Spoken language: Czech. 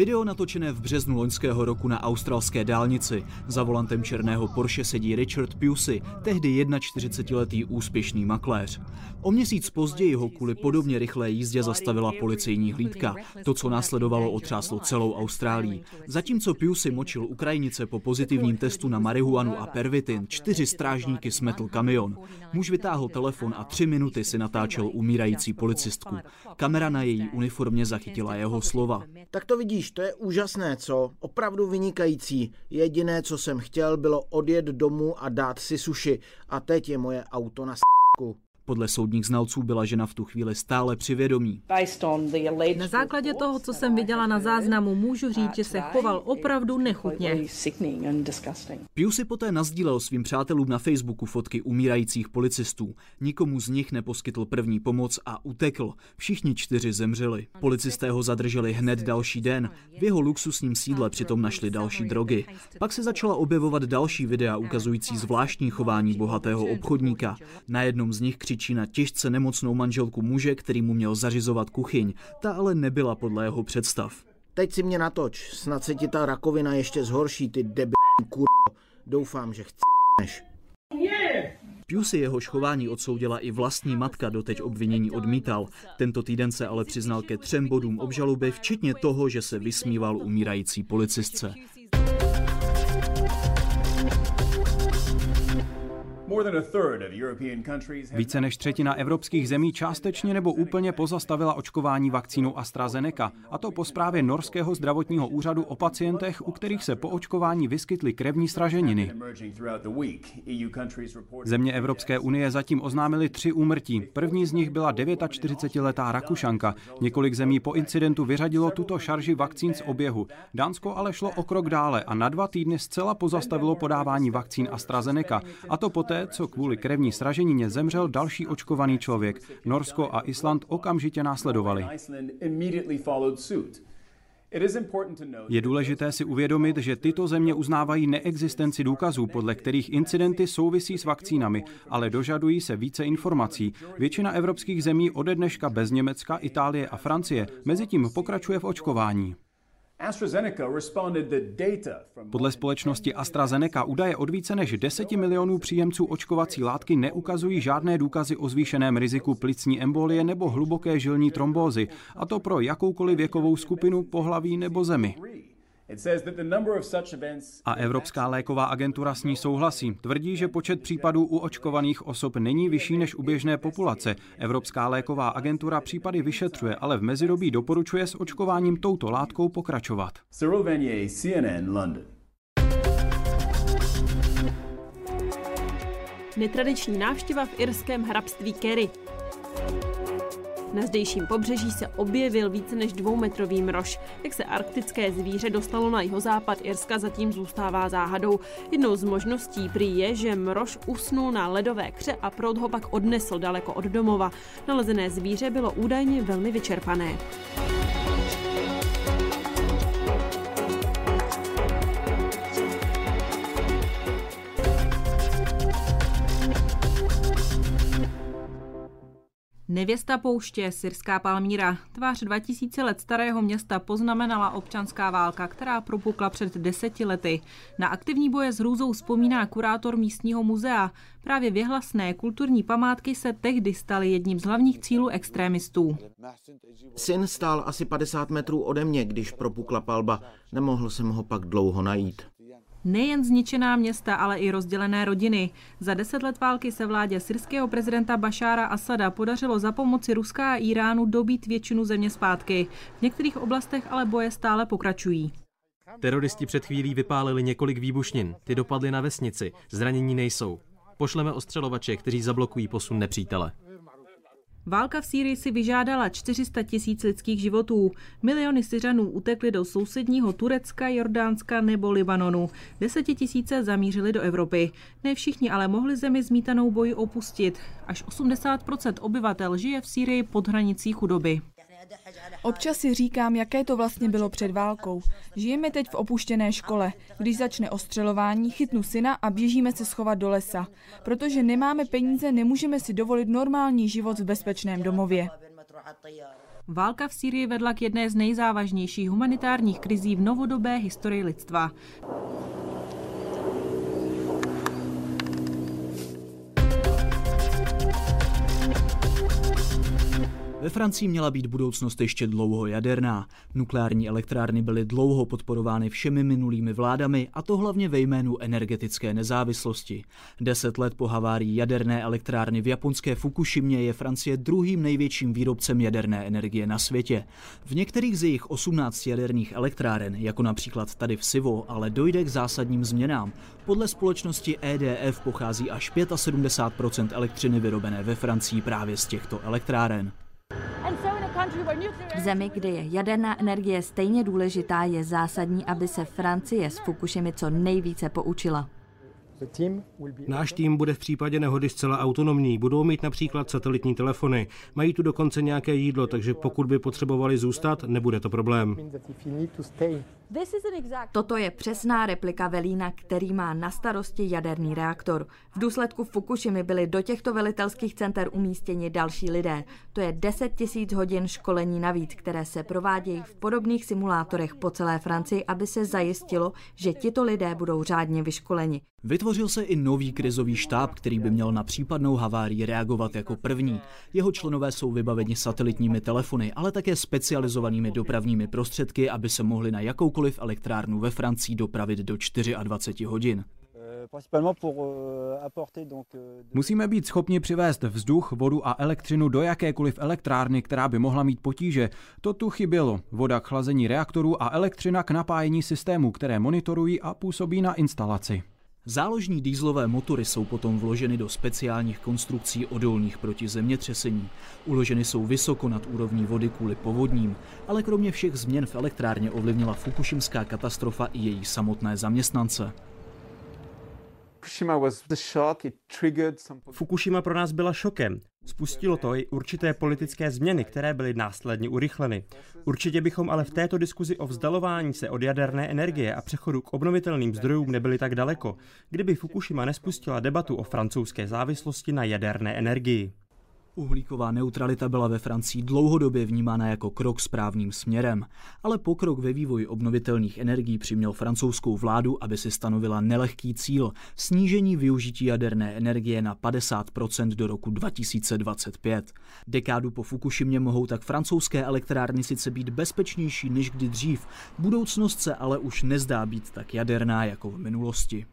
Video natočené v březnu loňského roku na australské dálnici. Za volantem černého Porsche sedí Richard Pusey, tehdy 41-letý úspěšný makléř. O měsíc později ho kvůli podobně rychlé jízdě zastavila policejní hlídka. To, co následovalo, otřáslo celou Austrálii. Zatímco Pusey močil Ukrajinice po pozitivním testu na marihuanu a pervitin, čtyři strážníky smetl kamion. Muž vytáhl telefon a tři minuty si natáčel umírající policistku. Kamera na její uniformě zachytila jeho slova. Tak to vidíš, to je úžasné, co? Opravdu vynikající. Jediné, co jsem chtěl, bylo odjet domů a dát si suši. A teď je moje auto na s**ku. Podle soudních znalců byla žena v tu chvíli stále při vědomí. Na základě toho, co jsem viděla na záznamu, můžu říct, že se choval opravdu nechutně. Pius si poté nazdílel svým přátelům na Facebooku fotky umírajících policistů. Nikomu z nich neposkytl první pomoc a utekl. Všichni čtyři zemřeli. Policisté ho zadrželi hned další den. V jeho luxusním sídle přitom našli další drogy. Pak se začala objevovat další videa ukazující zvláštní chování bohatého obchodníka. Na jednom z nich křičí na těžce nemocnou manželku muže, který mu měl zařizovat kuchyň. Ta ale nebyla podle jeho představ. Teď si mě natoč, snad se ti ta rakovina ještě zhorší, ty debil kur... Doufám, že chceš. Pusey jeho chování odsoudila i vlastní matka, doteď obvinění odmítal. Tento týden se ale přiznal ke třem bodům obžaloby, včetně toho, že se vysmíval umírající policistce. Více než třetina evropských zemí částečně nebo úplně pozastavila očkování vakcínou AstraZeneca, a to po zprávě Norského zdravotního úřadu o pacientech, u kterých se po očkování vyskytly krevní sraženiny. Země Evropské unie zatím oznámily tři úmrtí. První z nich byla 49-letá Rakušanka. Několik zemí po incidentu vyřadilo tuto šarži vakcín z oběhu. Dánsko ale šlo o krok dále a na dva týdny zcela pozastavilo podávání vakcín AstraZeneca, a to poté, co kvůli krevní sraženině zemřel další očkovaný člověk. Norsko a Island okamžitě následovali. Je důležité si uvědomit, že tyto země uznávají neexistenci důkazů, podle kterých incidenty souvisí s vakcínami, ale dožadují se více informací. Většina evropských zemí ode dneška bez Německa, Itálie a Francie mezitím pokračuje v očkování. Podle společnosti AstraZeneca údaje od více než 10 milionů příjemců očkovací látky neukazují žádné důkazy o zvýšeném riziku plicní embolie nebo hluboké žilní trombózy, a to pro jakoukoliv věkovou skupinu, pohlaví nebo zemi. A Evropská léková agentura s ní souhlasí. Tvrdí, že počet případů u očkovaných osob není vyšší než u běžné populace. Evropská léková agentura případy vyšetřuje, ale v mezidobí doporučuje s očkováním touto látkou pokračovat. Cyril Vanier, CNN, London. Netradiční návštěva v irském hrabství Kerry. Na zdejším pobřeží se objevil více než dvoumetrový mrož. Jak se arktické zvíře dostalo na jihozápad Irska, zatím zůstává záhadou. Jednou z možností prý je, že mrož usnul na ledové kře a proud ho pak odnesl daleko od domova. Nalezené zvíře bylo údajně velmi vyčerpané. Nevěsta pouště, syrská Palmíra. Tvář 2000 let starého města poznamenala občanská válka, která propukla před deseti lety. Na aktivní boje s hrůzou vzpomíná kurátor místního muzea. Právě věhlasné kulturní památky se tehdy staly jedním z hlavních cílů extrémistů. Syn stál asi 50 metrů ode mě, když propukla palba. Nemohl jsem ho pak dlouho najít. Nejen zničená města, ale i rozdělené rodiny. Za deset let války se vládě syrského prezidenta Bašára Asada podařilo za pomoci Ruska a Iránu dobít většinu země zpátky. V některých oblastech ale boje stále pokračují. Teroristi před chvílí vypálili několik výbušnin. Ty dopadly na vesnici. Zranění nejsou. Pošleme ostřelovače, kteří zablokují posun nepřítele. Válka v Sýrii si vyžádala 400 tisíc lidských životů. Miliony Syřanů utekly do sousedního Turecka, Jordánska nebo Libanonu. Desetitisíce zamířili do Evropy. Ne všichni ale mohli zemi zmítanou boji opustit. Až 80% obyvatel žije v Sýrii pod hranicí chudoby. Občas si říkám, jaké to vlastně bylo před válkou. Žijeme teď v opuštěné škole. Když začne ostřelování, chytnu syna a běžíme se schovat do lesa. Protože nemáme peníze, nemůžeme si dovolit normální život v bezpečném domově. Válka v Sýrii vedla k jedné z nejzávažnějších humanitárních krizí v novodobé historii lidstva. Ve Francii měla být budoucnost ještě dlouho jaderná. Nukleární elektrárny byly dlouho podporovány všemi minulými vládami, a to hlavně ve jménu energetické nezávislosti. Deset let po havárii jaderné elektrárny v japonské Fukushimě je Francie druhým největším výrobcem jaderné energie na světě. V některých z jejich 18 jaderných elektráren, jako například tady v Sivo, ale dojde k zásadním změnám. Podle společnosti EDF pochází až 75 elektřiny vyrobené ve Francii právě z těchto elektráren. V zemi, kde je jaderná energie stejně důležitá, je zásadní, aby se Francie s Fukushimi co nejvíce poučila. Náš tým bude v případě nehody zcela autonomní. Budou mít například satelitní telefony. Mají tu dokonce nějaké jídlo, takže pokud by potřebovali zůstat, nebude to problém. Toto je přesná replika velína, který má na starosti jaderný reaktor. V důsledku Fukushimy byli do těchto velitelských center umístěni další lidé. To je 10 tisíc hodin školení navíc, které se provádějí v podobných simulátorech po celé Francii, aby se zajistilo, že tito lidé budou řádně vyškoleni. Vytvořil se i nový krizový štáb, který by měl na případnou havárii reagovat jako první. Jeho členové jsou vybaveni satelitními telefony, ale také specializovanými dopravními prostředky, aby se mohli na jakoukoliv elektrárnu ve Francii dopravit do 24 hodin. Musíme být schopni přivést vzduch, vodu a elektřinu do jakékoliv elektrárny, která by mohla mít potíže. To tu chybělo. Voda k chlazení reaktorů a elektřina k napájení systémů, které monitorují a působí na instalaci. Záložní dýzlové motory jsou potom vloženy do speciálních konstrukcí odolných proti zemětřesení. Uloženy jsou vysoko nad úrovní vody kvůli povodním, ale kromě všech změn v elektrárně ovlivnila fukušimská katastrofa i její samotné zaměstnance. Fukushima pro nás byla šokem. Spustilo to i určité politické změny, které byly následně urychleny. Určitě bychom ale v této diskuzi o vzdalování se od jaderné energie a přechodu k obnovitelným zdrojům nebyli tak daleko, kdyby Fukushima nespustila debatu o francouzské závislosti na jaderné energii. Uhlíková neutralita byla ve Francii dlouhodobě vnímána jako krok správným směrem, ale pokrok ve vývoji obnovitelných energií přiměl francouzskou vládu, aby si stanovila nelehký cíl snížení využití jaderné energie na 50% do roku 2025. Dekádu po Fukushimě mohou tak francouzské elektrárny sice být bezpečnější než kdy dřív, budoucnost se ale už nezdá být tak jaderná jako v minulosti.